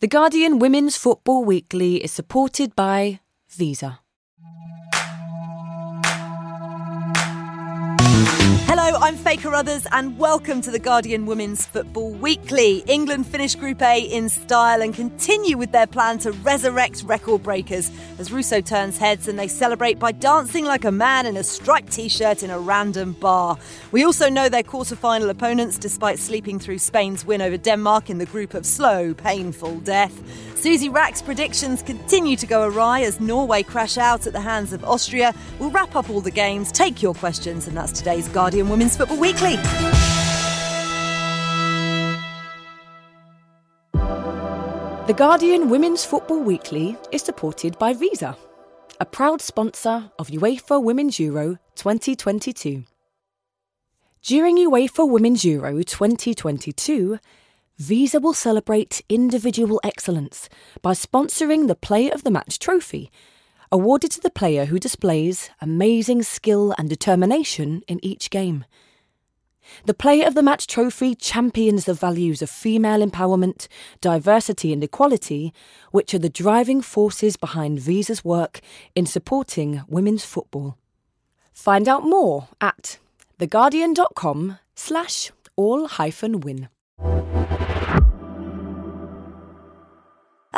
The Guardian Women's Football Weekly is supported by Visa. Hello, I'm Faye Carruthers, and welcome to the Guardian Women's Football Weekly. England finish Group A in style and continue with their plan to resurrect record breakers as Russo turns heads and they celebrate by dancing like a man in a striped t shirt in a random bar. We also know their quarter final opponents despite sleeping through Spain's win over Denmark in the group of slow, painful death. Susie Wrack's predictions continue to go awry as Norway crash out at the hands of Austria. We'll wrap up all the games, take your questions, and that's today's Guardian Women's Football Weekly. The Guardian Women's Football Weekly is supported by Visa, a proud sponsor of UEFA Women's Euro 2022. During UEFA Women's Euro 2022, Visa will celebrate individual excellence by sponsoring the Player of the Match trophy, awarded to the player who displays amazing skill and determination in each game. The Player of the Match trophy champions the values of female empowerment, diversity, and equality, which are the driving forces behind Visa's work in supporting women's football. Find out more at theguardian.com slash all hyphen win.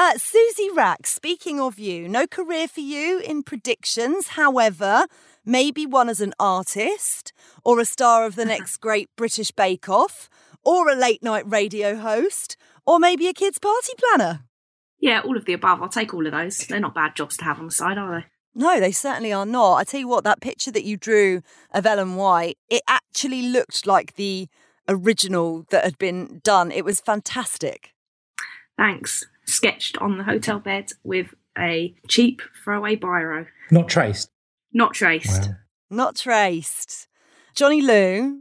Uh, Susie Wrack, speaking of you, no career for you in predictions. However, maybe one as an artist, or a star of the next great British Bake Off, or a late night radio host, or maybe a kids' party planner. Yeah, all of the above. I'll take all of those. They're not bad jobs to have on the side, are they? No, they certainly are not. I tell you what, that picture that you drew of Ellen White, it actually looked like the original that had been done. It was fantastic. Thanks. Sketched on the hotel bed with a cheap throwaway biro. Not traced. Not traced. Wow. Not traced. Johnny Liew,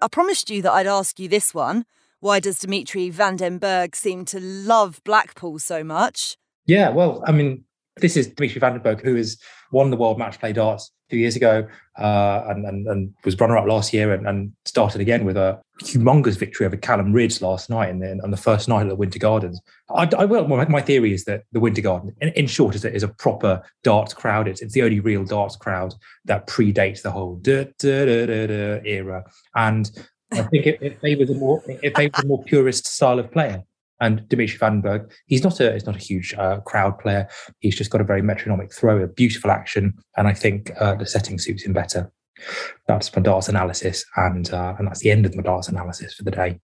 I promised you that I'd ask you this one. Why does Dimitri Van den Bergh seem to love Blackpool so much? Yeah, well, I mean, this is Dimitri Van den Bergh, who has won the World Match Play Darts two years ago uh, and, and, and was runner up last year and, and started again with a humongous victory over Callan Rydz last night and then on the first night at the Winter Gardens. I, I will. My, my theory is that the Winter Garden, in, in short, is a, is a proper darts crowd. It's, it's the only real darts crowd that predates the whole duh, duh, duh era. And I think it, it favors a more it favors a more purist style of player. And Dimitri Van den Bergh, he's not a he's not a huge uh, crowd player. He's just got a very metronomic throw, a beautiful action, and I think uh, the setting suits him better. That's my darts analysis, and uh, and that's the end of my darts analysis for the day.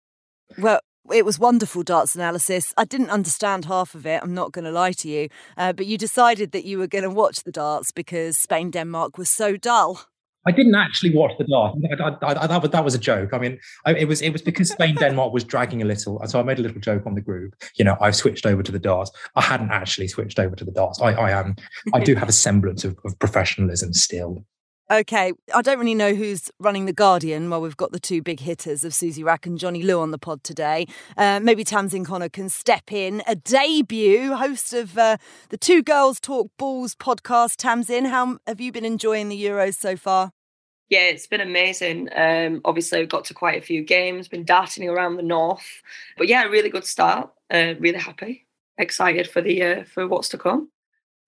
Well, it was wonderful darts analysis. I didn't understand half of it. I'm not going to lie to you, uh, but you decided that you were going to watch the darts because Spain Denmark was so dull. I didn't actually watch the dart. I, I, I, that, was, that was a joke. I mean, it was it was because Spain Denmark was dragging a little, and so I made a little joke on the group. You know, I've switched over to the darts. I hadn't actually switched over to the darts. I, I am. I do have a semblance of, of professionalism still. Okay, I don't really know who's running the Guardian. Well, we've got the two big hitters of Susie Wrack and Johnny Liew on the pod today. Uh, maybe Tamsin Connor can step in. A debut host of uh, the Two Girls Talk Balls podcast. Tamsin, how have you been enjoying the Euros so far? Yeah, it's been amazing. Um, obviously, we've got to quite a few games, been darting around the north, but yeah, really good start. Uh, really happy, excited for the uh, for what's to come.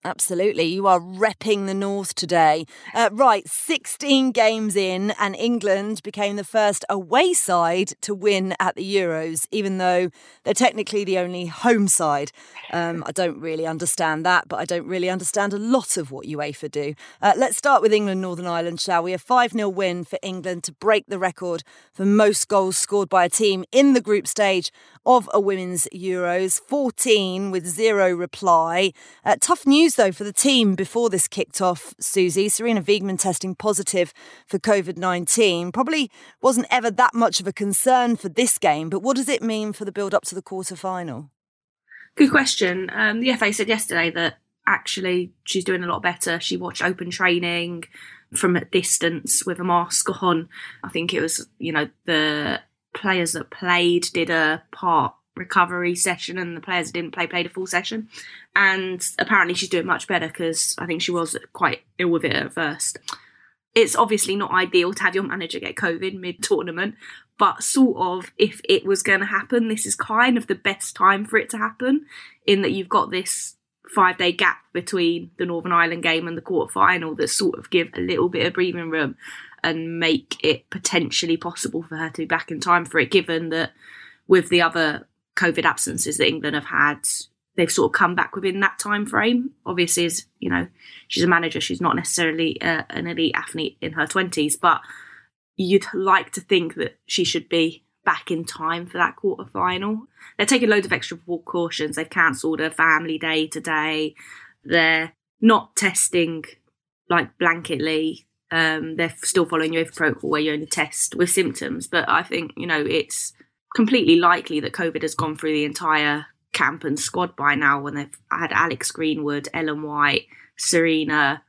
Absolutely. You are repping the North today. Uh, right, 16 games in, and England became the first away side to win at the Euros, even though they're technically the only home side. Um, I don't really understand that, but I don't really understand a lot of what UEFA do. Uh, let's start with England Northern Ireland, shall we? A 5 0 win for England to break the record for most goals scored by a team in the group stage of a women's Euros, 14 with zero reply. Uh, tough news, though, for the team before this kicked off, Susie. Sarina Wiegman testing positive for COVID 19. Probably wasn't ever that much of a concern for this game, but what does it mean for the build up to the quarter final? Good question. Um, the FA said yesterday that actually she's doing a lot better. She watched open training from a distance with a mask on. I think it was, you know, the players that played did a part recovery session and the players that didn't play played a full session. And apparently she's doing much better because i think she was quite ill with it at first. It's obviously not ideal to have your manager get COVID mid tournament, but sort of if it was going to happen, this is kind of the best time for it to happen in that you've got this five day gap between the Northern Ireland game and the quarter final that sort of give a little bit of breathing room and make it potentially possible for her to be back in time for it, given that with the other COVID absences that England have had, they've sort of come back within that time frame. Obviously, as you know, she's a manager; she's not necessarily uh, an elite athlete in her twenties, but you'd like to think that she should be back in time for that quarter final. They're taking loads of extra precautions. They've cancelled a family day today. They're not testing like blanketly. Um, they're still following UEFA protocol where you only test with symptoms. But I think you know it's completely likely that COVID has gone through the entire camp and squad by now when they've had Alex Greenwood, Ellen White, Sarina,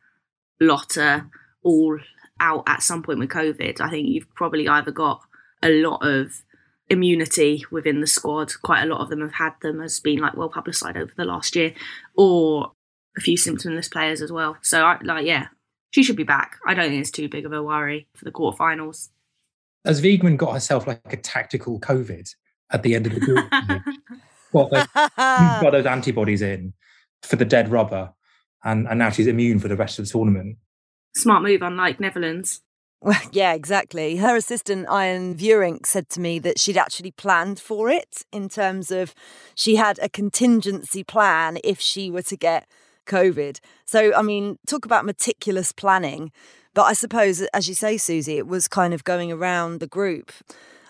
Lotta all out at some point with COVID. I think you've probably either got a lot of immunity within the squad. Quite a lot of them have had them as being like well publicised over the last year, or a few symptomless players as well. So I like yeah, she should be back. I don't think it's too big of a worry for the quarterfinals. As Wiegman got herself like a tactical COVID at the end of the group? well, got those antibodies in for the dead rubber, and, and now she's immune for the rest of the tournament. Smart move, unlike Netherlands. Well, yeah, exactly. Her assistant, Arjan Veurink, said to me that she'd actually planned for it in terms of she had a contingency plan if she were to get COVID. So, I mean, talk about meticulous planning. But I suppose, as you say, Susie, it was kind of going around the group.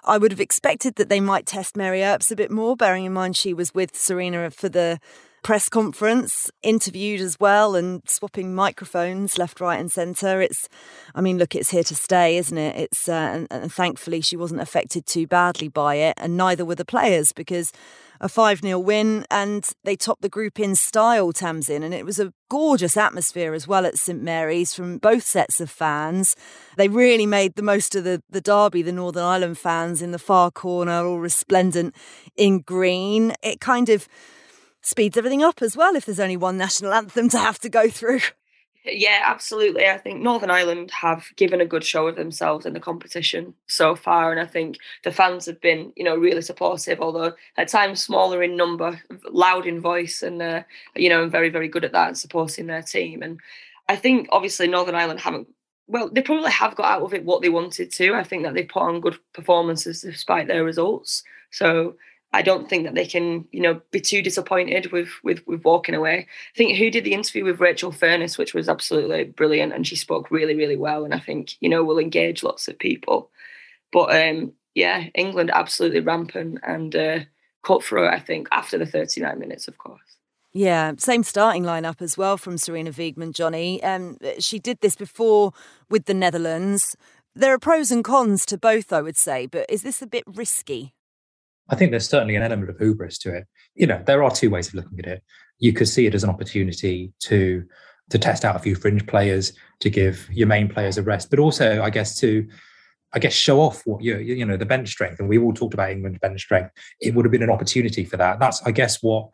I would have expected that they might test Mary Earps a bit more, bearing in mind she was with Sarina for the press conference, interviewed as well, and swapping microphones left, right, and centre. It's, I mean, look, it's here to stay, isn't it? It's, uh, and, and thankfully she wasn't affected too badly by it, and neither were the players because a 5 0 win and they topped the group in style, Tamsin. And it was a gorgeous atmosphere as well at St Mary's from both sets of fans. They really made the most of the, the derby, the Northern Ireland fans in the far corner, all resplendent in green. It kind of speeds everything up as well if there's only one national anthem to have to go through. Yeah, absolutely. I think Northern Ireland have given a good show of themselves in the competition so far, and I think the fans have been, you know, really supportive. Although at times smaller in number, loud in voice, and uh, you know, and very, very good at that and supporting their team. And I think obviously Northern Ireland haven't. Well, they probably have got out of it what they wanted to. I think that they've put on good performances despite their results. So I don't think that they can, you know, be too disappointed with with with walking away. I think who did the interview with Rachel Furness, which was absolutely brilliant, and she spoke really, really well, and I think you know will engage lots of people. But um, yeah, England absolutely rampant and uh, cutthroat. I think after the 39 minutes, of course. Yeah, same starting lineup as well from Sarina Wiegman, Johnny. Um, she did this before with the Netherlands. There are pros and cons to both, I would say, but is this a bit risky? I think there's certainly an element of hubris to it. You know, there are two ways of looking at it. You could see it as an opportunity to to test out a few fringe players, to give your main players a rest, but also, I guess, to I guess show off what you you know the bench strength. And we all talked about England's bench strength. It would have been an opportunity for that. That's I guess what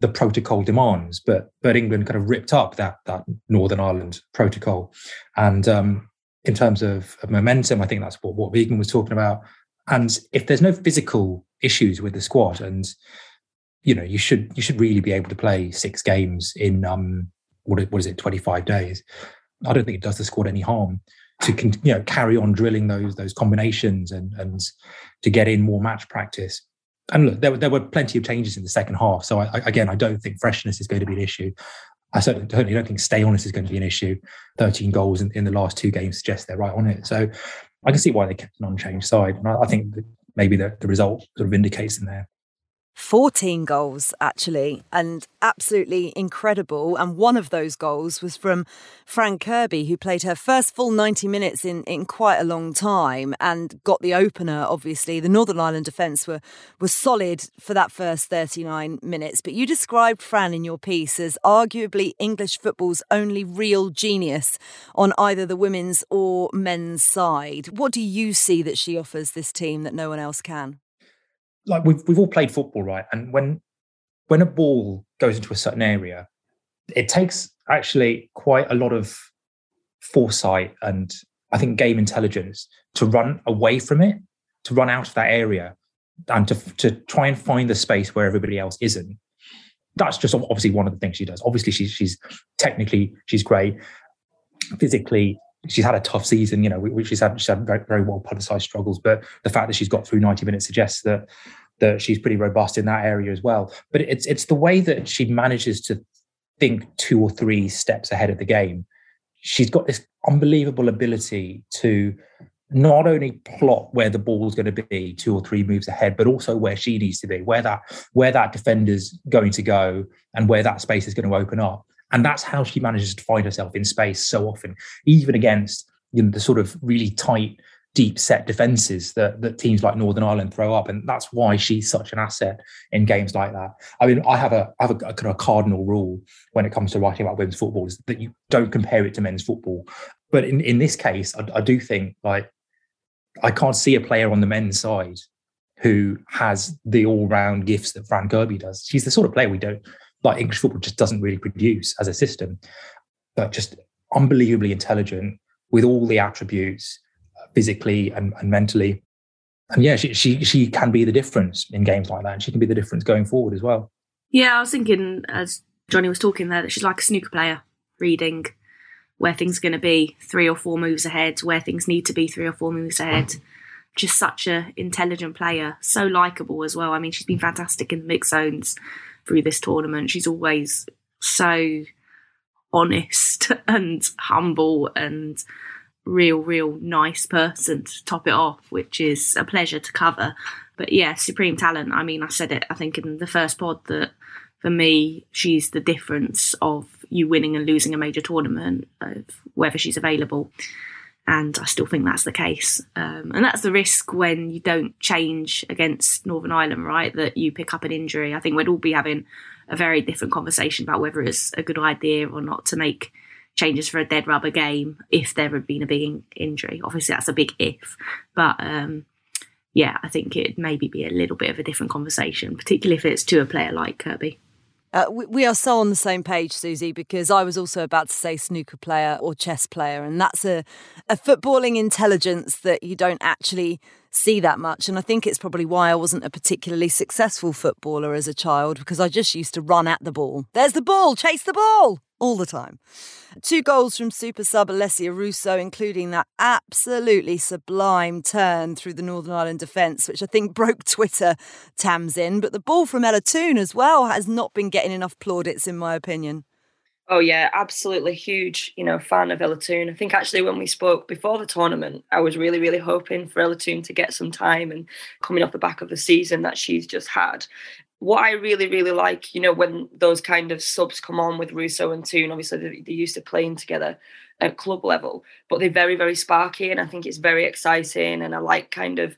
the protocol demands. But but England kind of ripped up that that Northern Ireland protocol, and um, in terms of, of momentum, I think that's what what Wiegman was talking about. And if there's no physical issues with the squad, and you know, you should you should really be able to play six games in um what what is it, 25 days. I don't think it does the squad any harm to you know carry on drilling those those combinations and and to get in more match practice. And look, there, there were plenty of changes in the second half. So I, again, I don't think freshness is going to be an issue. I certainly, certainly don't think stay staleness is going to be an issue. 13 goals in, in the last two games suggest they're right on it. So I can see why they kept an unchanged side. And I, I think maybe the, the result sort of indicates in there. 14 goals, actually, and absolutely incredible. And one of those goals was from Fran Kirby, who played her first full 90 minutes in, in quite a long time and got the opener, obviously. The Northern Ireland defence were, were solid for that first 39 minutes. But you described Fran in your piece as arguably English football's only real genius on either the women's or men's side. What do you see that she offers this team that no one else can? Like we've we've all played football, right? And when when a ball goes into a certain area, it takes actually quite a lot of foresight and I think, game intelligence to run away from it, to run out of that area, and to to try and find the space where everybody else isn't. That's just obviously one of the things she does. Obviously, she's she's technically she's great. Physically, she's had a tough season. You know, which she's had she's had very, very well publicized struggles. But the fact that she's got through ninety minutes suggests that that she's pretty robust in that area as well. But it's it's the way that she manages to think two or three steps ahead of the game. She's got this unbelievable ability to not only plot where the ball's going to be two or three moves ahead, but also where she needs to be, where that where that defender's going to go, and where that space is going to open up. And that's how she manages to find herself in space so often, even against you know the sort of really tight deep set defenses that, that teams like Northern Ireland throw up. And that's why she's such an asset in games like that. I mean, I have a I have a, a kind of cardinal rule when it comes to writing about women's football is that you don't compare it to men's football. But in, in this case, I, I do think like I can't see a player on the men's side who has the all-round gifts that Fran Kirby does. She's the sort of player we don't like English football just doesn't really produce as a system, but just unbelievably intelligent with all the attributes uh, physically and, and mentally. And yeah, she, she she can be the difference in games like that. And she can be the difference going forward as well. Yeah, I was thinking as Johnny was talking there that she's like a snooker player, reading where things are going to be three or four moves ahead, where things need to be three or four moves ahead. Just such a intelligent player, so likable as well. I mean, she's been fantastic in the mix zones through this tournament. She's always so honest and humble and real, real nice person to top it off, which is a pleasure to cover. But yeah, supreme talent. I mean, I said it, I think, in the first pod that for me, she's the difference of you winning and losing a major tournament, of whether she's available. And I still think that's the case. Um, and that's the risk when you don't change against Northern Ireland, right? That you pick up an injury. I think we'd all be having a very different conversation about whether it's a good idea or not to make changes for a dead rubber game if there had been a big injury. Obviously, that's a big if, but um, yeah, I think it'd maybe be a little bit of a different conversation, particularly if it's to a player like Kirby. Uh, we, we, are so on the same page, Susie, because I was also about to say snooker player or chess player, and that's a, a footballing intelligence that you don't actually see that much. And I think it's probably why I wasn't a particularly successful footballer as a child, because I just used to run at the ball. There's the ball, chase the ball all the time. Two goals from super sub Alessia Russo, including that absolutely sublime turn through the Northern Ireland defence, which I think broke Twitter Tamsin. But the ball from Ella Toone as well has not been getting enough plaudits, in my opinion. Oh yeah, absolutely huge, you know, fan of Ella Toone. I think actually when we spoke before the tournament, I was really, really hoping for Ella Toone to get some time and coming off the back of the season that she's just had what I really, really like, you know, when those kind of subs come on with Russo and Toone, obviously they're, they're used to playing together at club level, but they're very, very sparky. And I think it's very exciting. And I like kind of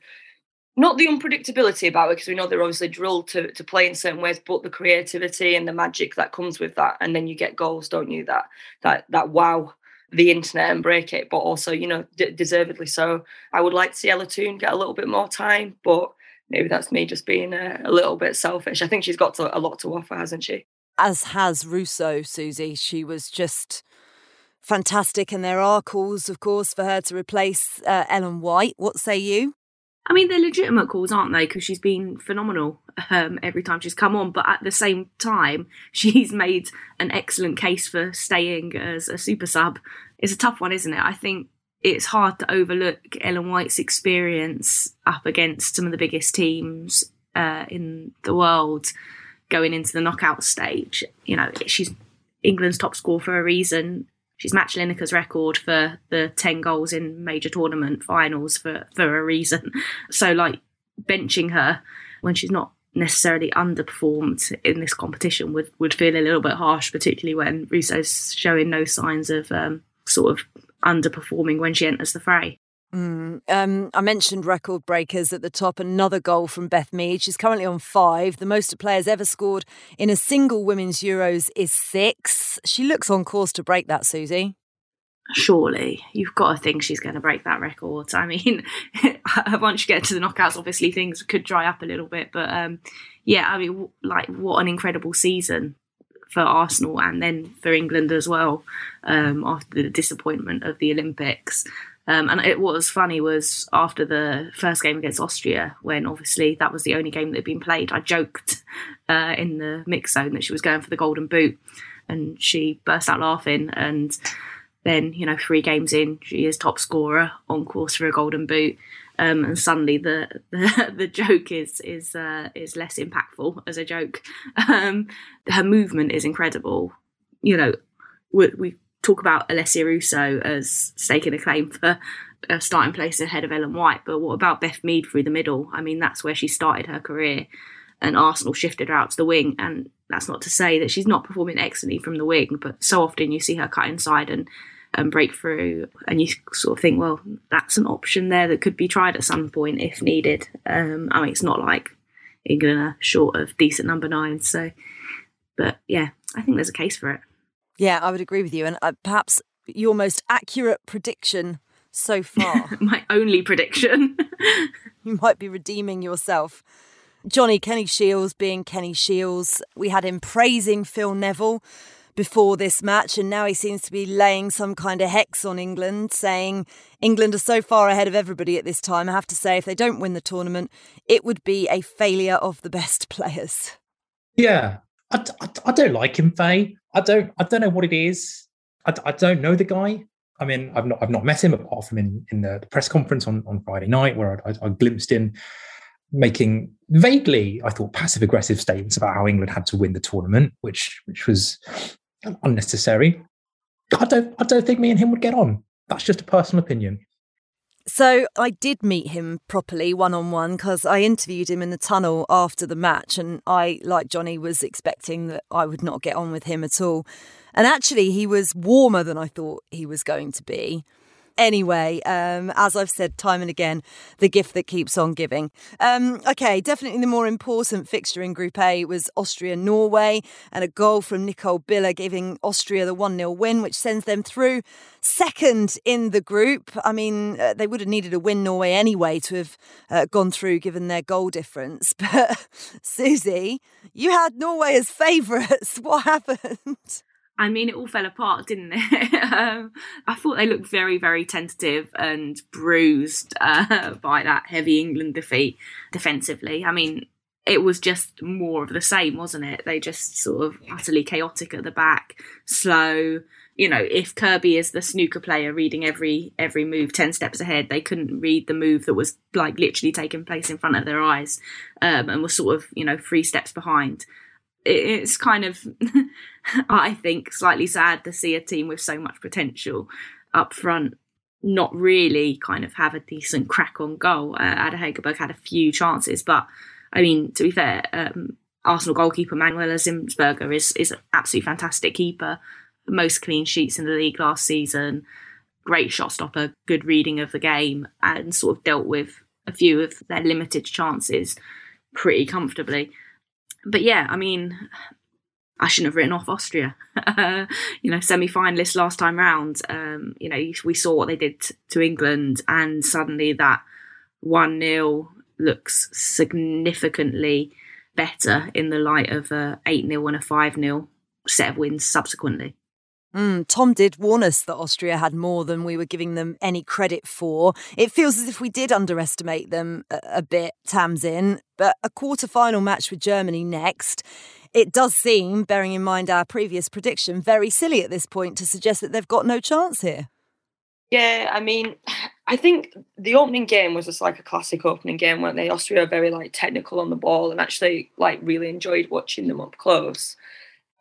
not the unpredictability about it, because we know they're obviously drilled to, to play in certain ways, but the creativity and the magic that comes with that. And then you get goals, don't you? That, that, that wow the internet and break it, but also, you know, d- deservedly so. I would like to see Ella Toone get a little bit more time, but maybe that's me just being a, a little bit selfish. I think she's got to, a lot to offer, hasn't she? As has Russo, Susie. She was just fantastic, and there are calls, of course, for her to replace uh, Ellen White. What say you? I mean, they're legitimate calls, aren't they? Because she's been phenomenal um, every time she's come on. But at the same time, she's made an excellent case for staying as a super sub. It's a tough one, isn't it? I think it's hard to overlook Ellen White's experience up against some of the biggest teams uh, in the world going into the knockout stage. You know, she's England's top scorer for a reason. She's matched Lineker's record for the 10 goals in major tournament finals for, for a reason. So, like, benching her when she's not necessarily underperformed in this competition would, would feel a little bit harsh, particularly when Russo's showing no signs of um, sort of underperforming when she enters the fray. Mm, um, I mentioned record breakers at the top. Another goal from Beth Mead. She's currently on five. The most a player's ever scored in a single women's Euros is six. She looks on course to break that, Susie. Surely, you've got to think she's going to break that record. I mean, once you get to the knockouts, obviously things could dry up a little bit. But um, yeah, I mean, like what an incredible season for Arsenal and then for England as well um, after the disappointment of the Olympics. Um, and it was funny was after the first game against Austria, when obviously that was the only game that had been played. I joked uh, in the mix zone that she was going for the golden boot, and she burst out laughing. And then you know, three games in, she is top scorer on course for a golden boot. Um, and suddenly the, the, the joke is is uh, is less impactful as a joke. Um, her movement is incredible. You know, we, we talk about Alessia Russo as staking a claim for a starting place ahead of Ellen White, but what about Beth Mead through the middle? I mean, that's where she started her career, and Arsenal shifted her out to the wing. And that's not to say that she's not performing excellently from the wing, but so often you see her cut inside and and breakthrough. and you sort of think, well, that's an option there that could be tried at some point if needed. Um, I mean, it's not like England are short of decent number nine, so, but yeah, I think there's a case for it. Yeah, I would agree with you. And uh, perhaps your most accurate prediction so far. My only prediction. you might be redeeming yourself. Johnny Kenny Shiels being Kenny Shiels. We had him praising Phil Neville before this match, and now he seems to be laying some kind of hex on England, saying England are so far ahead of everybody at this time. I have to say, if they don't win the tournament, it would be a failure of the best players. Yeah, I, I, I don't like him, Faye. I don't I don't know what it is. I, I don't know the guy. I mean, I've not I've not met him apart from in in the press conference on on Friday night where I, I glimpsed in making vaguely, I thought, passive aggressive statements about how England had to win the tournament, which which was unnecessary. I don't I don't think me and him would get on. That's just a personal opinion. So I did meet him properly one on one because I interviewed him in the tunnel after the match, and I, like Johnny, was expecting that I would not get on with him at all. And actually, he was warmer than I thought he was going to be anyway, um, as I've said time and again, the gift that keeps on giving. Um, okay, definitely the more important fixture in Group A was Austria Norway, and a goal from Nicole Billa giving Austria the 1 0 win, which sends them through second in the group. I mean, uh, they would have needed a win Norway anyway to have uh, gone through given their goal difference. But Susie, you had Norway as favourites. What happened? I mean, it all fell apart, didn't it? um, I thought they looked very, very tentative and bruised uh, by that heavy England defeat defensively. I mean, it was just more of the same, wasn't it? They just sort of utterly chaotic at the back, slow. You know, if Kirby is the snooker player reading every every move ten steps ahead, they couldn't read the move that was like literally taking place in front of their eyes, um, and was sort of you know three steps behind it's kind of, I think, slightly sad to see a team with so much potential up front not really kind of have a decent crack on goal. Uh, Ada Hegerberg had a few chances, but I mean, to be fair, um, Arsenal goalkeeper Manuela Zinsberger is is an absolutely fantastic keeper. Most clean sheets in the league last season. Great shot stopper, good reading of the game, and sort of dealt with a few of their limited chances pretty comfortably but yeah, I mean, I shouldn't have written off Austria. you know, semi-finalists last time round. Um, you know, we saw what they did to England, and suddenly that one 0 looks significantly better in the light of a eight 0 and a five 0 set of wins subsequently. Mm, Tom did warn us that Austria had more than we were giving them any credit for. It feels as if we did underestimate them a, a bit, Tamsin. But a quarter final match with Germany next. It does seem, bearing in mind our previous prediction, very silly at this point to suggest that they've got no chance here. Yeah, I mean, I think the opening game was just like a classic opening game, weren't they? Austria very like technical on the ball and actually like really enjoyed watching them up close.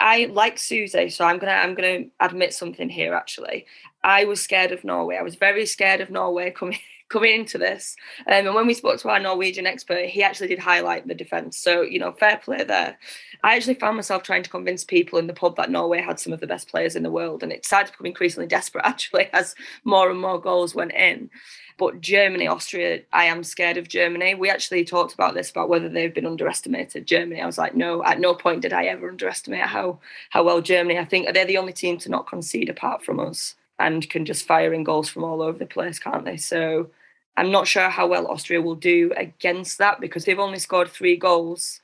I like Susie, so I'm gonna I'm gonna admit something here. Actually, I was scared of Norway. I was very scared of Norway coming coming into this. Um, and when we spoke to our Norwegian expert, he actually did highlight the defence. So you know, fair play there. I actually found myself trying to convince people in the pub that Norway had some of the best players in the world, and it started to become increasingly desperate actually as more and more goals went in. But Germany, Austria, I am scared of Germany. We actually talked about this about whether they've been underestimated. Germany, I was like, no, at no point did I ever underestimate how how well Germany. I think they're the only team to not concede apart from us and can just fire in goals from all over the place, can't they? So I'm not sure how well Austria will do against that because they've only scored three goals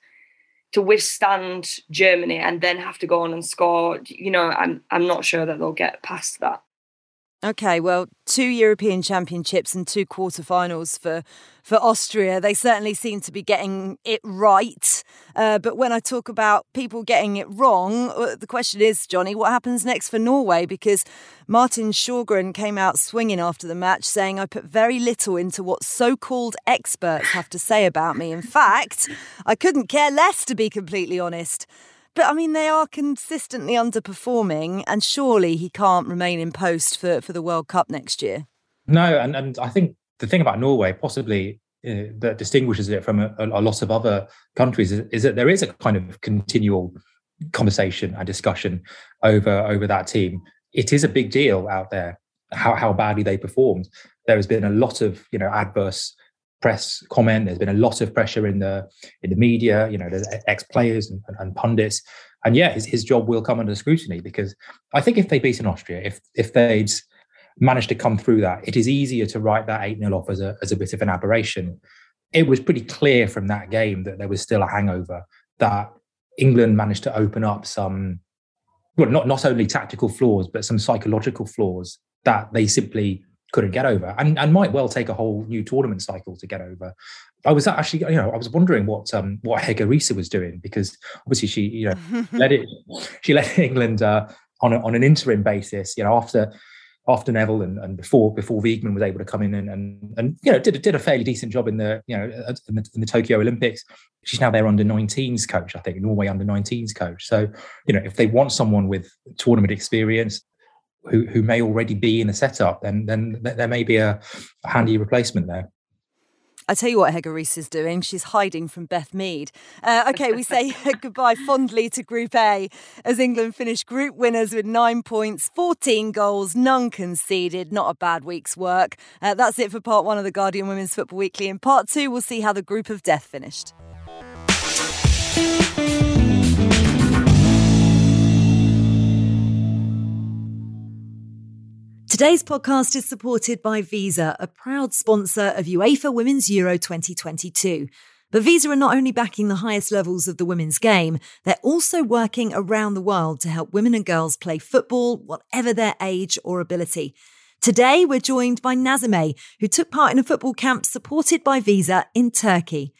to withstand Germany and then have to go on and score. You know, I'm I'm not sure that they'll get past that. Okay, well, two European Championships and two quarterfinals for for Austria. They certainly seem to be getting it right. Uh, but when I talk about people getting it wrong, uh, the question is, Johnny, what happens next for Norway? Because Martin Sjögren came out swinging after the match, saying, "I put very little into what so-called experts have to say about me. In fact, I couldn't care less, to be completely honest." But I mean, they are consistently underperforming, and surely he can't remain in post for, for the World Cup next year. No, and, and I think the thing about Norway, possibly uh, that distinguishes it from a, a lot of other countries, is, is, that there is a kind of continual conversation and discussion over over that team. It is a big deal out there how how badly they performed. There has been a lot of you know adverse press comment. There's been a lot of pressure in the in the media. You know, there's ex players and, and, pundits, and yeah, his, his job will come under scrutiny because I think if they beat in Austria, if if they'd managed to come through that, it is easier to write that eight 0 off as a as a bit of an aberration. It was pretty clear from that game that there was still a hangover. That England managed to open up some, well, not not only tactical flaws, but some psychological flaws that they simply couldn't get over and, and might well take a whole new tournament cycle to get over. I was actually, you know, I was wondering what um, what Hege Riise was doing because obviously she, you know, led it, she led England uh, on a, on an interim basis, you know, after after Neville and, and before before Wiegman was able to come in and and, and you know did did a fairly decent job in the you know in the, in the Tokyo Olympics. She's now their under 19s coach, I think, Norway under 19s coach. So you know if they want someone with tournament experience, who, who may already be in the setup, then then there may be a, a handy replacement there. I tell you what Riise is doing. She's hiding from Beth Mead. Uh, okay, we say goodbye fondly to Group A as England finish group winners with nine points, 14 goals, none conceded. Not a bad week's work. Uh, that's it for part one of the Guardian Women's Football Weekly. In part two, we'll see how the group of death finished. Today's podcast is supported by Visa, a proud sponsor of UEFA Women's Euro 2022. But Visa are not only backing the highest levels of the women's game, they're also working around the world to help women and girls play football, whatever their age or ability. Today, we're joined by Nazime, who took part in a football camp supported by Visa in Turkey.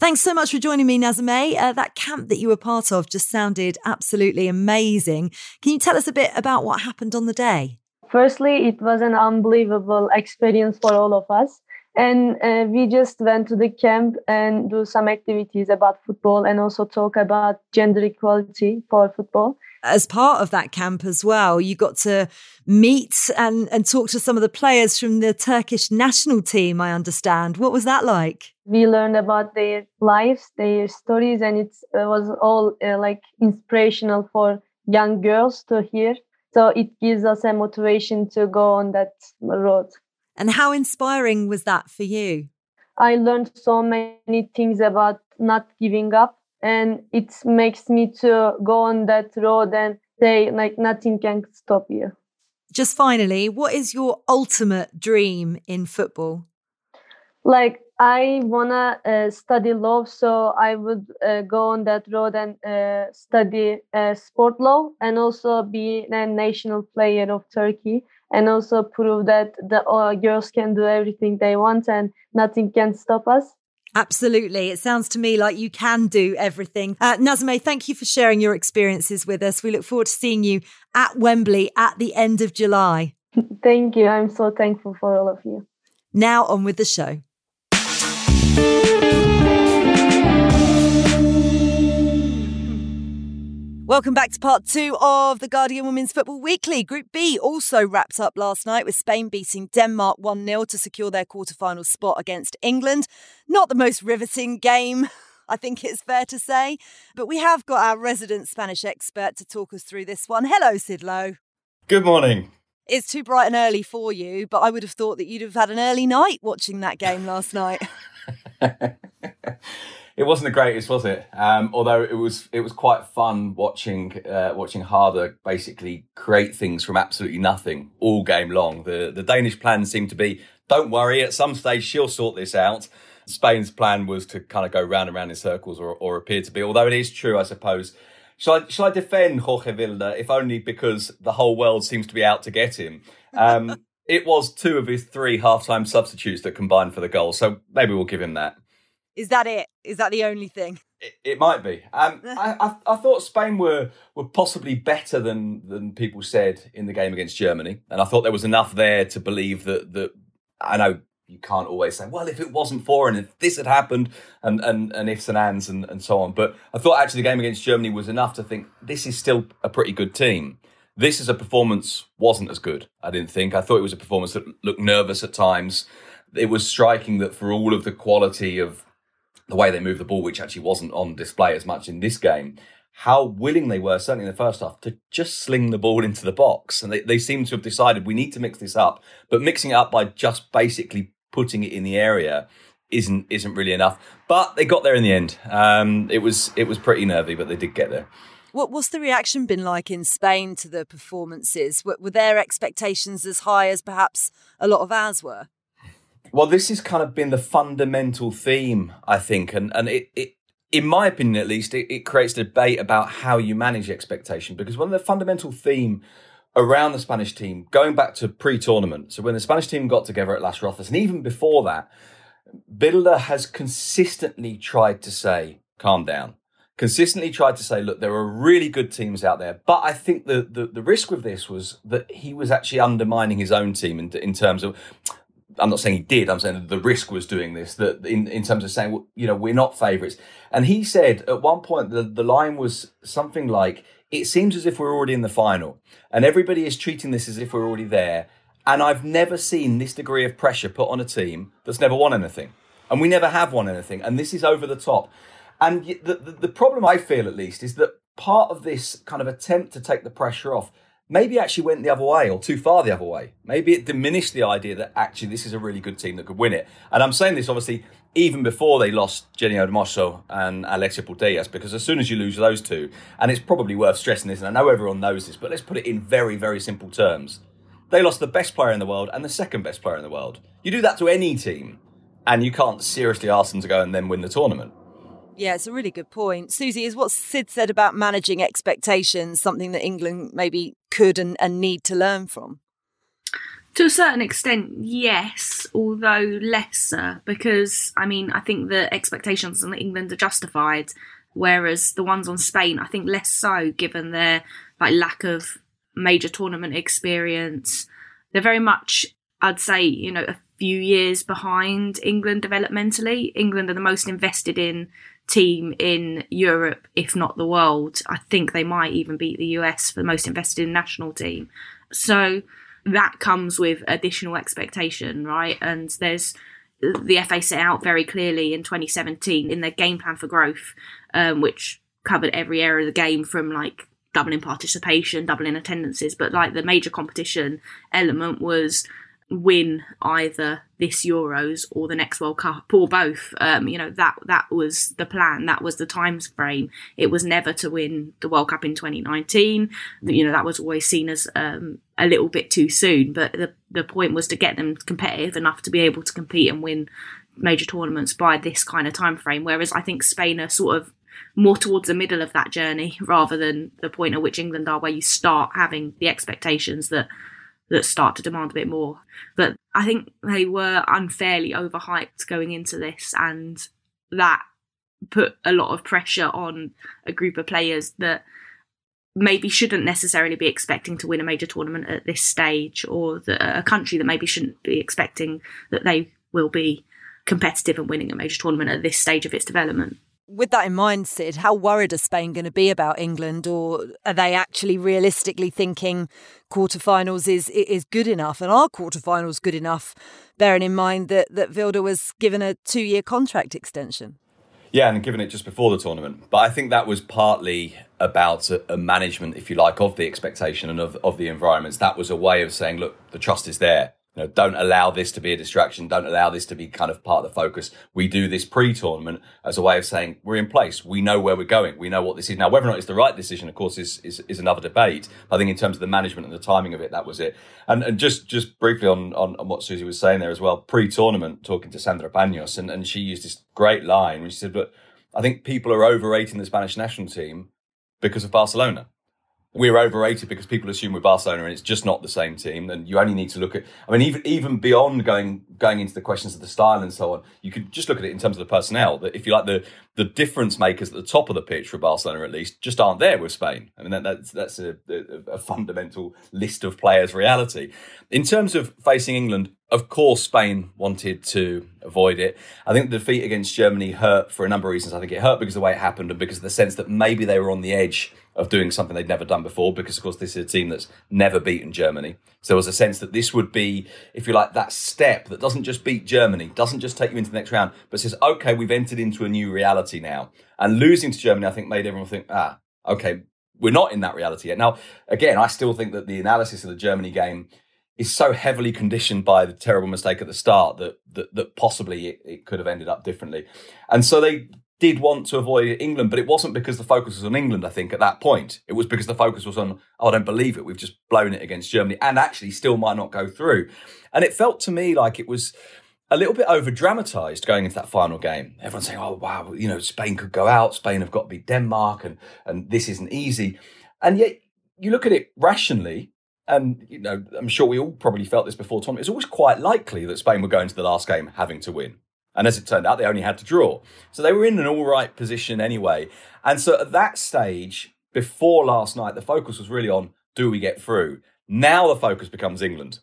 Thanks so much for joining me, Nazime. Uh, that camp that you were part of just sounded absolutely amazing. Can you tell us a bit about what happened on the day? Firstly, it was an unbelievable experience for all of us. And uh, we just went to the camp and do some activities about football and also talk about gender equality for football. As part of that camp as well, you got to meet and, and talk to some of the players from the Turkish national team, I understand. What was that like? We learned about their lives, their stories, and it was all uh, like inspirational for young girls to hear so it gives us a motivation to go on that road. And how inspiring was that for you? I learned so many things about not giving up and it makes me to go on that road and say like nothing can stop you. Just finally, what is your ultimate dream in football? Like I wanna uh, study law, so I would uh, go on that road and uh, study uh, sport law, and also be a national player of Turkey, and also prove that the uh, girls can do everything they want and nothing can stop us. Absolutely. It sounds to me like you can do everything. Uh, Nazime, thank you for sharing your experiences with us. We look forward to seeing you at Wembley at the end of July. thank you. I'm so thankful for all of you. Now on with the show. Welcome back to part two of the Guardian Women's Football Weekly. Group B also wrapped up last night with Spain beating Denmark 1 0 to secure their quarterfinal spot against England. Not the most riveting game. I think it's fair to say. But we have got our resident Spanish expert to talk us through this one. Hello, Sid Lowe. Good morning. It's too bright and early for you, but I would have thought that you'd have had an early night watching that game last night. it wasn't the greatest, was it? Um, although it was, it was quite fun watching uh, watching Harder basically create things from absolutely nothing all game long. The the Danish plan seemed to be, don't worry, at some stage she'll sort this out. Spain's plan was to kind of go round and round in circles, or, or appear to be. Although it is true, I suppose, shall I, shall I defend Jorge Vilda, if only because the whole world seems to be out to get him? Um, it was two of his three halftime substitutes that combined for the goal, so maybe we'll give him that. Is that it? Is that the only thing? It, it might be. Um, I, I, I thought Spain were were possibly better than than people said in the game against Germany, and I thought there was enough there to believe that that I know you can't always say, well, if it wasn't for and if this had happened, and and and ifs and ands and, and so on. But I thought actually the game against Germany was enough to think this is still a pretty good team. This is a performance wasn't as good. I didn't think. I thought it was a performance that looked nervous at times. It was striking that for all of the quality of the way they moved the ball, which actually wasn't on display as much in this game, how willing they were, certainly in the first half, to just sling the ball into the box. And they, they seem to have decided we need to mix this up. But mixing it up by just basically putting it in the area isn't isn't really enough. But they got there in the end. Um, it was it was pretty nervy, but they did get there. What what's the reaction been like in Spain to the performances? Were, were their expectations as high as perhaps a lot of ours were? Well, this has kind of been the fundamental theme, I think, and and it, it in my opinion at least, it, it creates debate about how you manage expectation because one of the fundamental theme around the Spanish team, going back to pre-tournament, so when the Spanish team got together at Las Rozas, and even before that, Bielsa has consistently tried to say, calm down. Consistently tried to say, look, there are really good teams out there. But I think the, the, the risk with this was that he was actually undermining his own team in, in terms of, I'm not saying he did. I'm saying the risk was doing this. That in, in terms of saying, you know, we're not favourites. And he said at one point the, the line was something like, "It seems as if we're already in the final, and everybody is treating this as if we're already there." And I've never seen this degree of pressure put on a team that's never won anything, and we never have won anything. And this is over the top. And the, the, the problem I feel, at least, is that part of this kind of attempt to take the pressure off maybe actually went the other way or too far the other way. Maybe it diminished the idea that actually this is a really good team that could win it. And I'm saying this obviously even before they lost Jenni Hermoso and Alexia Putellas, because as soon as you lose those two, and it's probably worth stressing this, and I know everyone knows this, but let's put it in very, very simple terms. They lost the best player in the world and the second best player in the world. You do that to any team, and you can't seriously ask them to go and then win the tournament. Yeah, it's a really good point. Susie, is what Sid said about managing expectations something that England maybe could and, and need to learn from? To a certain extent, yes, although lesser, because I mean, I think the expectations on England are justified, whereas the ones on Spain, I think less so, given their like lack of major tournament experience. They're very much, I'd say, you know, a few years behind England developmentally. England are the most invested in team in Europe, if not the world. I think they might even beat the US for the most invested in national team. So that comes with additional expectation, right? And there's the FA set out very clearly in 2017 in their game plan for growth, um, which covered every area of the game from like doubling participation, doubling attendances, but like the major competition element was win either this Euros or the next World Cup or both. Um, you know that that was the plan. That was the time frame. It was never to win the World Cup in 2019. You know that was always seen as um, a little bit too soon. But the the point was to get them competitive enough to be able to compete and win major tournaments by this kind of time frame. Whereas I think Spain are sort of more towards the middle of that journey rather than the point at which England are, where you start having the expectations that that start to demand a bit more. But I think they were unfairly overhyped going into this, and that put a lot of pressure on a group of players that maybe shouldn't necessarily be expecting to win a major tournament at this stage, or the, uh, a country that maybe shouldn't be expecting that they will be competitive and winning a major tournament at this stage of its development with that in mind, Sid, how worried are Spain going to be about England, or are they actually realistically thinking quarterfinals is is good enough, and are quarterfinals good enough? Bearing in mind that that Vilda was given a two year contract extension. Yeah, and given it just before the tournament, but I think that was partly about a, a management, if you like, of the expectation and of of the environments. That was a way of saying, look, the trust is there you know, don't allow this to be a distraction. Don't allow this to be kind of part of the focus. We do this pre-tournament as a way of saying we're in place. We know where we're going. We know what this is. Now, whether or not it's the right decision, of course, is, is, is another debate. I think in terms of the management and the timing of it, that was it. And, and just, just briefly on, on, on what Susie was saying there as well, pre-tournament, talking to Sandra Paños, and, and she used this great line, she said, but I think people are overrating the Spanish national team because of Barcelona we're overrated because people assume we're Barcelona and it's just not the same team. And you only need to look at, I mean, even even beyond going going into the questions of the style and so on, you could just look at it in terms of the personnel. That if you like the the difference makers at the top of the pitch for Barcelona, at least, just aren't there with Spain. I mean, that, that's that's a, a, a fundamental list of players' reality. In terms of facing England, of course, Spain wanted to avoid it. I think the defeat against Germany hurt for a number of reasons. I think it hurt because of the way it happened and because of the sense that maybe they were on the edge of doing something they'd never done before because, of course, this is a team that's never beaten Germany. So there was a sense that this would be, if you like, that step that doesn't just beat Germany, doesn't just take you into the next round, but says, okay, we've entered into a new reality now. And losing to Germany, I think, made everyone think, ah, okay, we're not in that reality yet. Now, again, I still think that the analysis of the Germany game is so heavily conditioned by the terrible mistake at the start that that, that possibly it, it could have ended up differently. And so they did want to avoid England, but it wasn't because the focus was on England, I think, at that point. It was because the focus was on, oh, I don't believe it. We've just blown it against Germany and actually still might not go through. And it felt to me like it was a little bit over dramatized going into that final game. Everyone's saying, oh, wow, you know, Spain could go out. Spain have got to beat Denmark and, and this isn't easy. And yet you look at it rationally, and you know, I'm sure we all probably felt this before Tom. It's always quite likely that Spain would go into the last game having to win. And as it turned out, they only had to draw. So they were in an all right position anyway. And so at that stage, before last night, the focus was really on do we get through? Now the focus becomes England.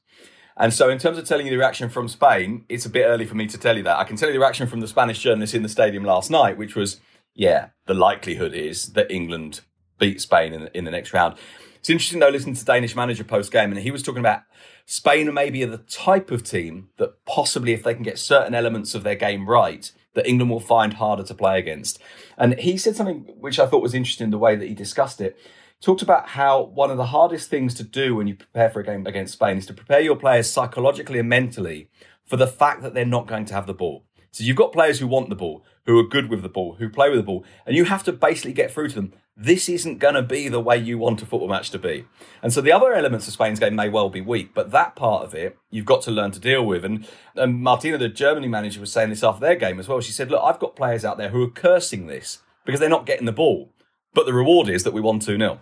And so, in terms of telling you the reaction from Spain, it's a bit early for me to tell you that. I can tell you the reaction from the Spanish journalists in the stadium last night, which was, yeah, the likelihood is that England beat Spain in, in the next round. It's interesting though, listening to Danish manager post game, and he was talking about Spain maybe are the type of team that possibly, if they can get certain elements of their game right, that England will find harder to play against. And he said something which I thought was interesting the way that he discussed it. Talked about how one of the hardest things to do when you prepare for a game against Spain is to prepare your players psychologically and mentally for the fact that they're not going to have the ball. So you've got players who want the ball, who are good with the ball, who play with the ball, and you have to basically get through to them this isn't going to be the way you want a football match to be. And so the other elements of Spain's game may well be weak, but that part of it you've got to learn to deal with. And, and Martina, the Germany manager, was saying this after their game as well. She said, Look, I've got players out there who are cursing this because they're not getting the ball, but the reward is that we won 2 0.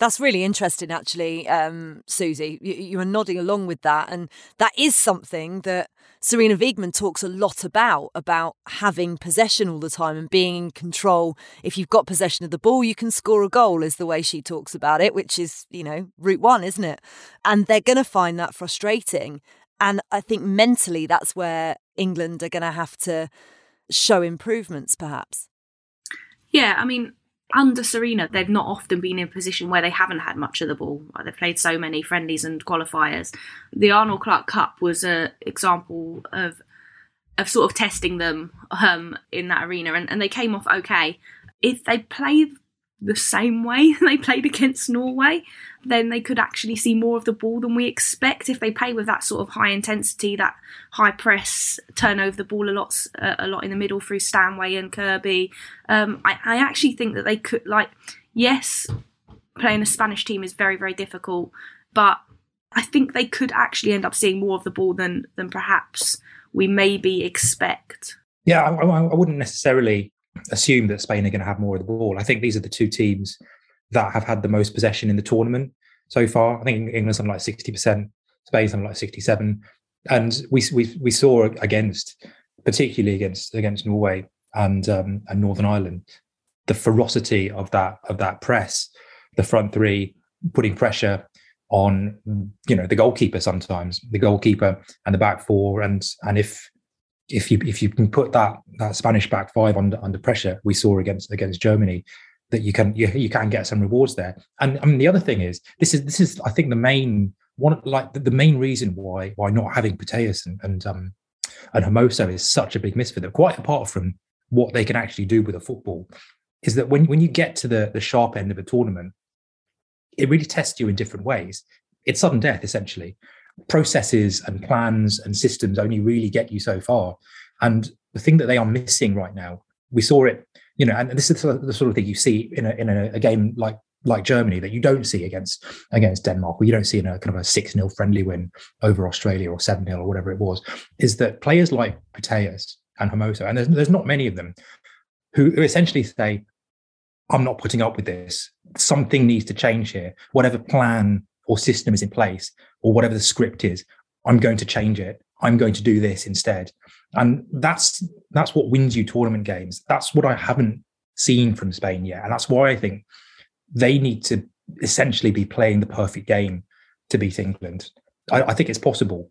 That's really interesting, actually, um, Susie. You, you are nodding along with that. And that is something that Sarina Wiegman talks a lot about, about having possession all the time and being in control. If you've got possession of the ball, you can score a goal, is the way she talks about it, which is, you know, route one, isn't it? And they're going to find that frustrating. And I think mentally, that's where England are going to have to show improvements, perhaps. Yeah, I mean, under Sarina, they've not often been in a position where they haven't had much of the ball. They've played so many friendlies and qualifiers. The Arnold Clark Cup was an example of of sort of testing them um, in that arena, and, and they came off okay. If they played the same way they played against Norway, then they could actually see more of the ball than we expect. If they play with that sort of high intensity, that high press, turn over the ball a lot, uh, a lot in the middle through Stanway and Kirby, um, I, I actually think that they could like. Yes, playing a Spanish team is very very difficult, but I think they could actually end up seeing more of the ball than than perhaps we maybe expect. Yeah, I, I, I wouldn't necessarily assume that Spain are going to have more of the ball. I think these are the two teams that have had the most possession in the tournament so far. I think England something like sixty percent, Spain something like sixty-seven, and we we we saw against particularly against against Norway and um, and Northern Ireland the ferocity of that of that press, the front three putting pressure on you know the goalkeeper sometimes the goalkeeper and the back four and and if if you if you can put that that Spanish back five under under pressure we saw against against Germany, that you can you, you can get some rewards there. And I mean the other thing is this is this is I think the main one like the, the main reason why why not having Putellas and and um and Hermoso is such a big miss for them, quite apart from what they can actually do with a football, is that when when you get to the the sharp end of a tournament, it really tests you in different ways. It's sudden death essentially processes and plans and systems only really get you so far. And the thing that they are missing right now, we saw it, you know, and this is the sort of thing you see in a in a, a game like like Germany that you don't see against against Denmark, or you don't see in a kind of a six 0 friendly win over Australia or seven 0 or whatever it was, is that players like Putellas and Hermoso, and there's there's not many of them, who essentially say, I'm not putting up with this. Something needs to change here. Whatever plan or system is in place, or whatever the script is, I'm going to change it. I'm going to do this instead. And that's that's what wins you tournament games. That's what I haven't seen from Spain yet. And that's why I think they need to essentially be playing the perfect game to beat England. I, I think it's possible,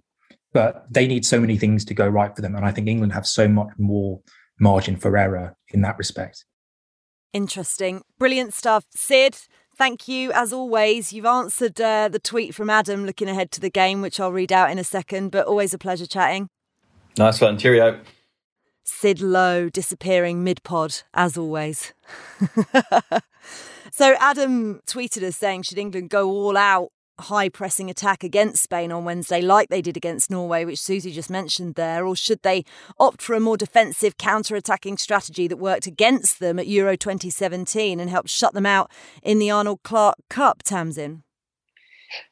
but they need so many things to go right for them. And I think England have so much more margin for error in that respect. Interesting. Brilliant stuff. Sid, thank you as always. You've answered uh, the tweet from Adam looking ahead to the game, which I'll read out in a second, but always a pleasure chatting. Nice one. Cheerio. Sid Lowe disappearing mid pod, as always. so Adam tweeted us saying, should England go all out high pressing attack against Spain on Wednesday, like they did against Norway, which Susie just mentioned there, or should they opt for a more defensive counter attacking strategy that worked against them at Euro 2017 and helped shut them out in the Arnold Clark Cup, Tamsin?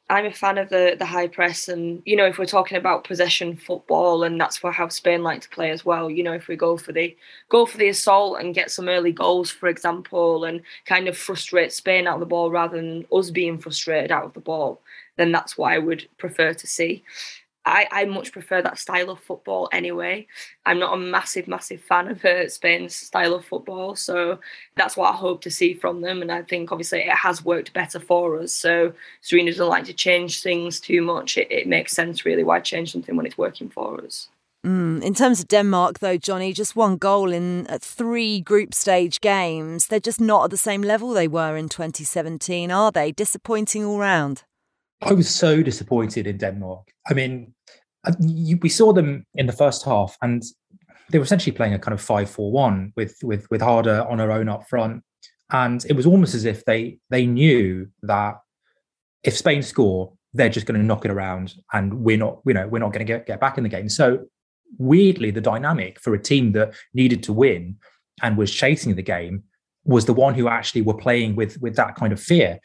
I'm a fan of the the high press, and you know, if we're talking about possession football, and that's for how Spain like to play as well. You know, if we go for the go for the assault and get some early goals, for example, and kind of frustrate Spain out of the ball rather than us being frustrated out of the ball, then that's what I would prefer to see. I, I much prefer that style of football anyway. I'm not a massive, massive fan of uh, Spain's style of football. So that's what I hope to see from them. And I think obviously it has worked better for us. So Sarina doesn't like to change things too much. It, it makes sense, really. Why change something when it's working for us? Mm. In terms of Denmark, though, Johnny, just one goal in uh, three group stage games. They're just not at the same level they were in 2017, are they? Disappointing all round. I was so disappointed in Denmark. I mean, uh, you, we saw them in the first half, and they were essentially playing a kind of five-four-one with with with Harder on her own up front, and it was almost as if they they knew that if Spain score, they're just going to knock it around, and we're not, you know, we're not going to get get back in the game. So weirdly, the dynamic for a team that needed to win and was chasing the game was the one who actually were playing with with that kind of fear,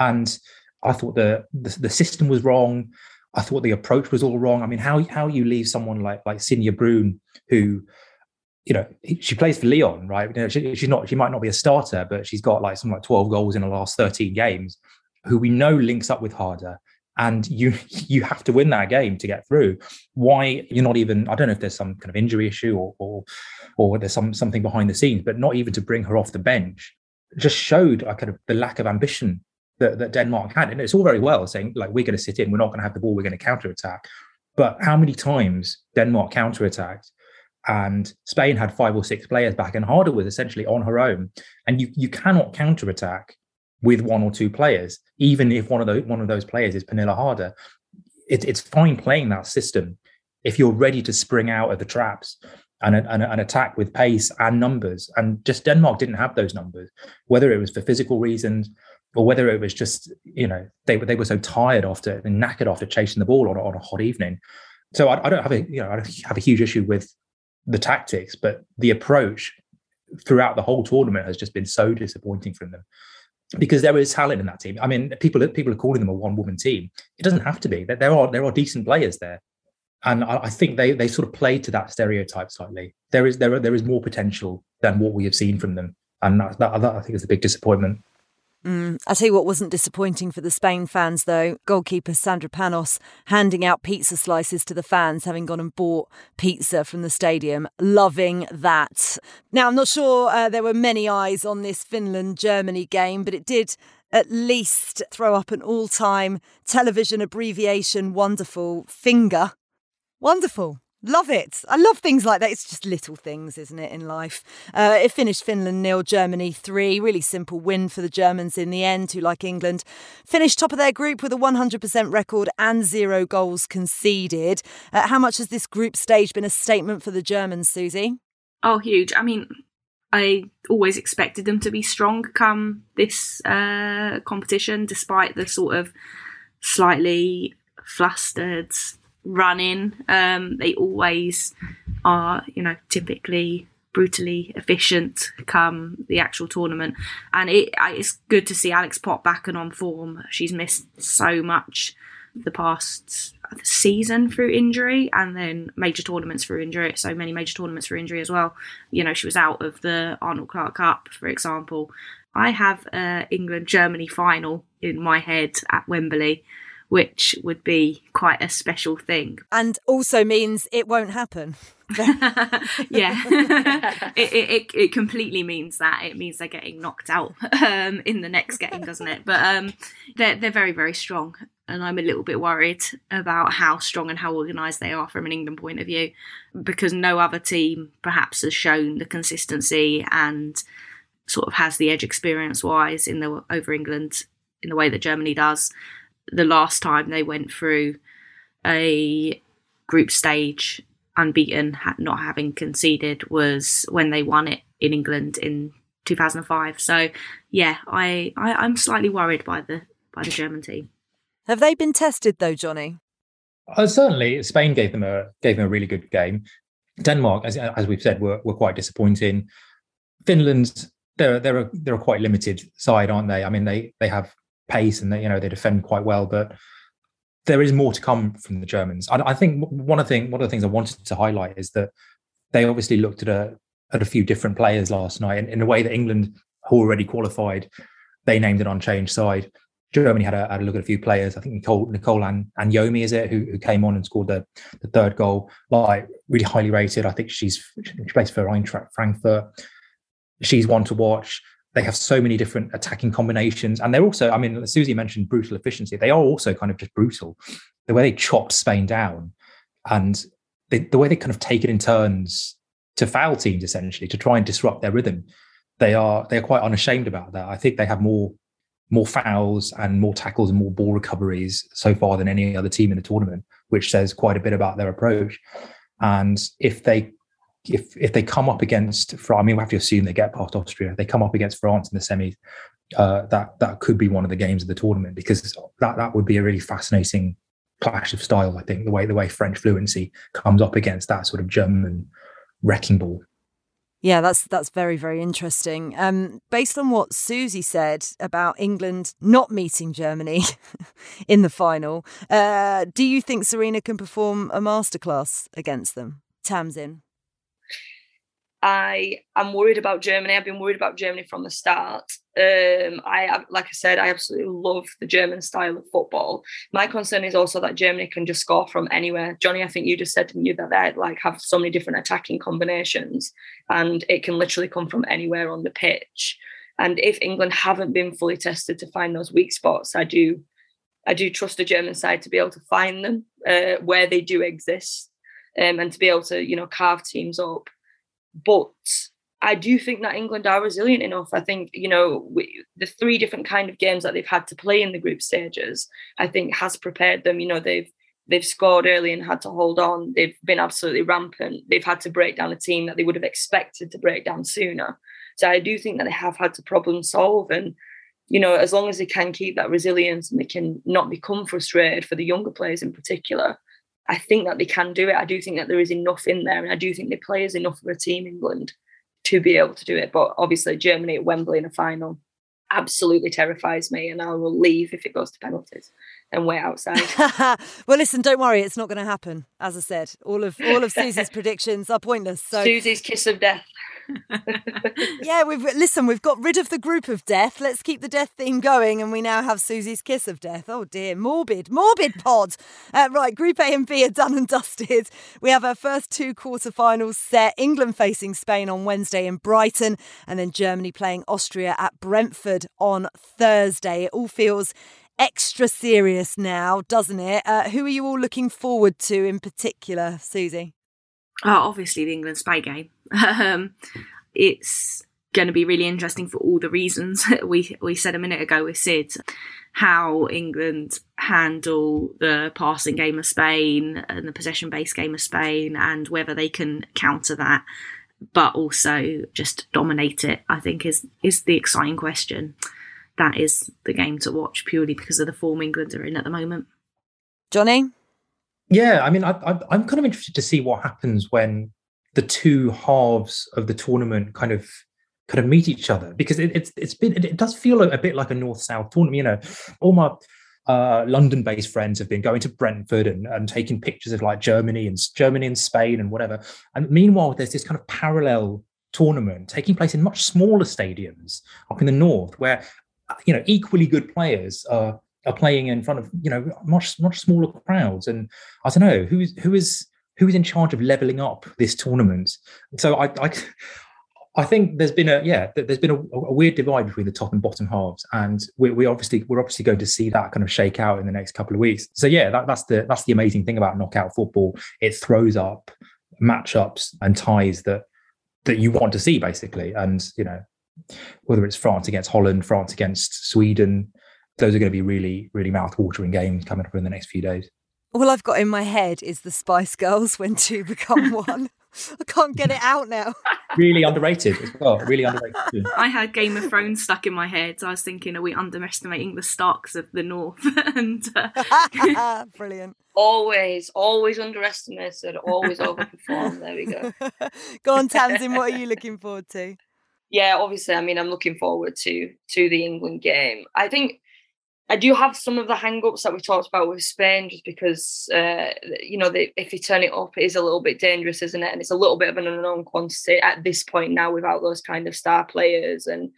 and I thought the, the, the system was wrong. I thought the approach was all wrong. I mean, how how you leave someone like like Signe Bruun, who, you know, she plays for Lyon, right? You know, she, she's not she might not be a starter, but she's got like something like twelve goals in the last thirteen games. Who we know links up with Harder, and you you have to win that game to get through. Why you're not even? I don't know if there's some kind of injury issue or or or there's some something behind the scenes, but not even to bring her off the bench just showed a kind of the lack of ambition that, that Denmark had. And it's all very well saying, like, we're going to sit in, we're not going to have the ball, we're going to counter attack. But how many times Denmark counter attacked and Spain had five or six players back, and Harder was essentially on her own. And you you cannot counter attack with one or two players, even if one of those one of those players is Pernille Harder. It, it's fine playing that system if you're ready to spring out of the traps and, and, and attack with pace and numbers. And just Denmark didn't have those numbers, whether it was for physical reasons or whether it was just you know they were they were so tired after and knackered after chasing the ball on, on a hot evening. So I, I, don't have a you know I don't have a huge issue with the tactics, but the approach throughout the whole tournament has just been so disappointing from them because there is talent in that team. I mean, people people are calling them a one woman team. It doesn't have to be. That there are there are decent players there, and I, I think they they sort of play to that stereotype slightly. There is there are, there is more potential than what we have seen from them, and that, that, that I think is a big disappointment. Mm, I tell you what wasn't disappointing for the Spain fans, though. Goalkeeper Sandra Panos handing out pizza slices to the fans, having gone and bought pizza from the stadium. Loving that. Now, I'm not sure uh, there were many eyes on this Finland Germany game, but it did at least throw up an all time television abbreviation wonderful finger. Wonderful. Love it. I love things like that. It's just little things, isn't it, in life? Uh, it finished Finland nil, Germany three. Really simple win for the Germans in the end, who, like England, finished top of their group with a 100% record and zero goals conceded. Uh, how much has this group stage been a statement for the Germans, Susie? Oh, huge. I mean, I always expected them to be strong come this uh, competition, despite the sort of slightly flustered running. Um, they always are, you know, typically brutally efficient come the actual tournament. And it, it's good to see Alex Popp back and on form. She's missed so much the past season through injury and then major tournaments through injury so many major tournaments for injury as well you know she was out of the arnold clark cup for example I have a England Germany final in my head at Wembley, which would be quite a special thing. And also means it won't happen. yeah, it, it, it, completely means that. It means they're getting knocked out um, in the next game, doesn't it? But um, they're, they're very, very strong. And I'm a little bit worried about how strong and how organised they are from an England point of view, because no other team perhaps has shown the consistency and sort of has the edge experience wise in the over England in the way that Germany does. The last time they went through a group stage unbeaten, not having conceded, was when they won it in England in 2005. So, yeah, I, I am slightly worried by the by the German team. Have they been tested though, Johnny? Uh, certainly, Spain gave them a gave them a really good game. Denmark, as as we've said, were were quite disappointing. Finland, they're they're a, they're a quite limited side, aren't they? I mean, they they have pace and they you know they defend quite well, but there is more to come from the Germans. I, I think one of the one of the things I wanted to highlight is that they obviously looked at a at a few different players last night, in, in a way that England, who already qualified, they named an unchanged side. Germany had a, had a look at a few players. I think Nicole Nicole Anyomi is it who, who came on and scored the, the third goal. Like really highly rated. I think she's she plays for Eintracht Frankfurt. She's one to watch. They have so many different attacking combinations, and they're also. I mean, Susie mentioned brutal efficiency. They are also kind of just brutal. The way they chopped Spain down, and the, the way they kind of take it in turns to foul teams essentially to try and disrupt their rhythm. They are they are quite unashamed about that. I think they have more more fouls and more tackles and more ball recoveries so far than any other team in the tournament, which says quite a bit about their approach. And if they if if they come up against France, I mean we have to assume they get past Austria, they come up against France in the semis, uh, that that could be one of the games of the tournament because that that would be a really fascinating clash of style. I think the way the way French fluency comes up against that sort of German wrecking ball. Yeah, that's that's very very interesting. Um, based on what Susie said about England not meeting Germany in the final, uh, do you think Sarina can perform a masterclass against them? Tamsin. I am worried about Germany. I've been worried about Germany from the start. Um, I like I said, I absolutely love the German style of football. My concern is also that Germany can just score from anywhere. Johnny, I think you just said to me that they like have so many different attacking combinations, and it can literally come from anywhere on the pitch. And if England haven't been fully tested to find those weak spots, I do, I do trust the German side to be able to find them uh, where they do exist, um, and to be able to you know carve teams up. But I do think that England are resilient enough. I think you know we, the three different kind of games that they've had to play in the group stages. I think has prepared them. You know they've they've scored early and had to hold on. They've been absolutely rampant. They've had to break down a team that they would have expected to break down sooner. So I do think that they have had to problem solve and. You know, as long as they can keep that resilience and they can not become frustrated for the younger players in particular, I think that they can do it. I do think that there is enough in there, and I do think they play as enough of a team, England, to be able to do it. But obviously, Germany at Wembley in a final absolutely terrifies me, and I will leave if it goes to penalties and wait outside. well, listen, don't worry, it's not going to happen. As I said, all of all of Susie's predictions are pointless. So Susie's kiss of death. yeah, we've listen. We've got rid of the group of death. Let's keep the death theme going, and we now have Susie's kiss of death. Oh dear, morbid, morbid pod. Uh, right, Group A and B are done and dusted. We have our first two quarterfinals set. England facing Spain on Wednesday in Brighton, and then Germany playing Austria at Brentford on Thursday. It all feels extra serious now, doesn't it? Uh, who are you all looking forward to in particular, Susie? Oh, obviously the England Spain game. Um, it's going to be really interesting for all the reasons we we said a minute ago with Sid. How England handle the passing game of Spain and the possession based game of Spain, and whether they can counter that, but also just dominate it. I think is is the exciting question. That is the game to watch purely because of the form England are in at the moment. Johnny, yeah, I mean, I, am kind of interested to see what happens when the two halves of the tournament kind of kind of meet each other because it, it's it's been it does feel a, a bit like a north south tournament. You know, all my uh, London-based friends have been going to Brentford and, and taking pictures of like Germany and Germany and Spain and whatever. And meanwhile, there's this kind of parallel tournament taking place in much smaller stadiums up in the north, where you know equally good players are are playing in front of you know much much smaller crowds. And I don't know who is who is who is in charge of leveling up this tournament. So I, I I think there's been a yeah, there's been a, a, weird divide between the top and bottom halves, and we, we obviously we're obviously going to see that kind of shake out in the next couple of weeks. So yeah, that, that's the that's the amazing thing about knockout football. It throws up matchups and ties that that you want to see basically, and you know whether it's France against Holland, France against Sweden, those are going to be really really mouth-watering games coming up in the next few days. All I've got in my head is the Spice Girls when two become one. I can't get it out now. really underrated as well. Really underrated. I had Game of Thrones stuck in my head. So I was thinking, are we underestimating the Starks of the North? and uh... brilliant. Always, always underestimated, always overperformed. There we go. go on, Tamsin. What are you looking forward to? Yeah, obviously. I mean, I'm looking forward to to the England game. I think I do have some of the hang-ups that we talked about with Spain, just because uh, you know they, if you turn it up, it is a little bit dangerous, isn't it? And it's a little bit of an unknown quantity at this point now, without those kind of star players. And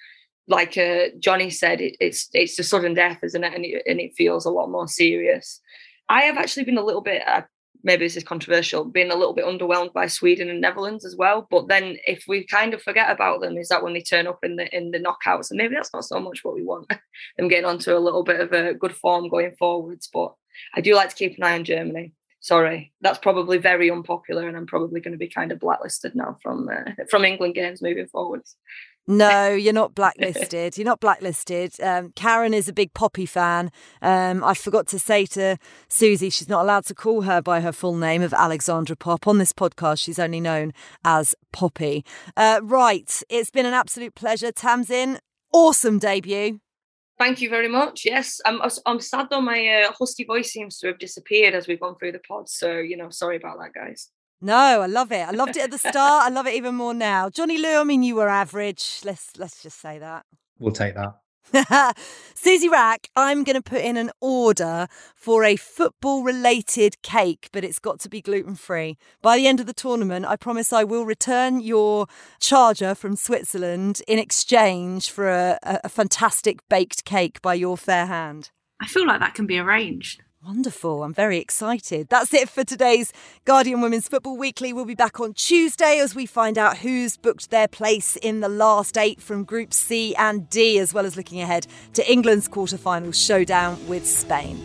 like uh, Johnny said, it, it's it's a sudden death, isn't it? And it, and it feels a lot more serious. I have actually been a little bit. I maybe this is controversial, being a little bit underwhelmed by Sweden and Netherlands as well. But then if we kind of forget about them, is that when they turn up in the in the knockouts, and maybe that's not so much what we want. them getting onto a little bit of a good form going forwards. But I do like to keep an eye on Germany. Sorry, that's probably very unpopular, and I'm probably going to be kind of blacklisted now from uh, from England games moving forwards. No, you're not blacklisted. You're not blacklisted. Um, Karen is a big Poppy fan. Um, I forgot to say to Susie, she's not allowed to call her by her full name of Alexandra Popp. On this podcast, she's only known as Poppy. Uh, right, it's been an absolute pleasure. Tamsin, awesome debut. Thank you very much. Yes, I'm. I'm sad though. My uh, husky voice seems to have disappeared as we've gone through the pod. So you know, sorry about that, guys. No, I love it. I loved it at the start. I love it even more now. Johnny Liew, I mean, you were average. Let's let's just say that. We'll take that. Susie Wrack, I'm going to put in an order for a football related cake, but it's got to be gluten free. By the end of the tournament, I promise I will return your charger from Switzerland in exchange for a, a, a fantastic baked cake by your fair hand. I feel like that can be arranged. Wonderful. I'm very excited. That's it for today's Guardian Women's Football Weekly. We'll be back on Tuesday as we find out who's booked their place in the last eight from Group C and D, as well as looking ahead to England's quarter-final showdown with Spain.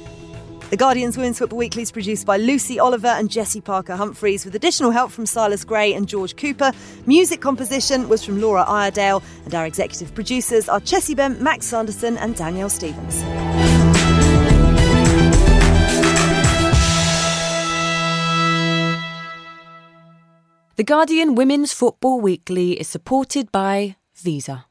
The Guardian's Women's Football Weekly is produced by Lucy Oliver and Jesse Parker Humphreys, with additional help from Silas Gray and George Cooper. Music composition was from Laura Iredale, and our executive producers are Chessie Bent, Max Sanderson, and Danielle Stevens. The Guardian Women's Football Weekly is supported by Visa.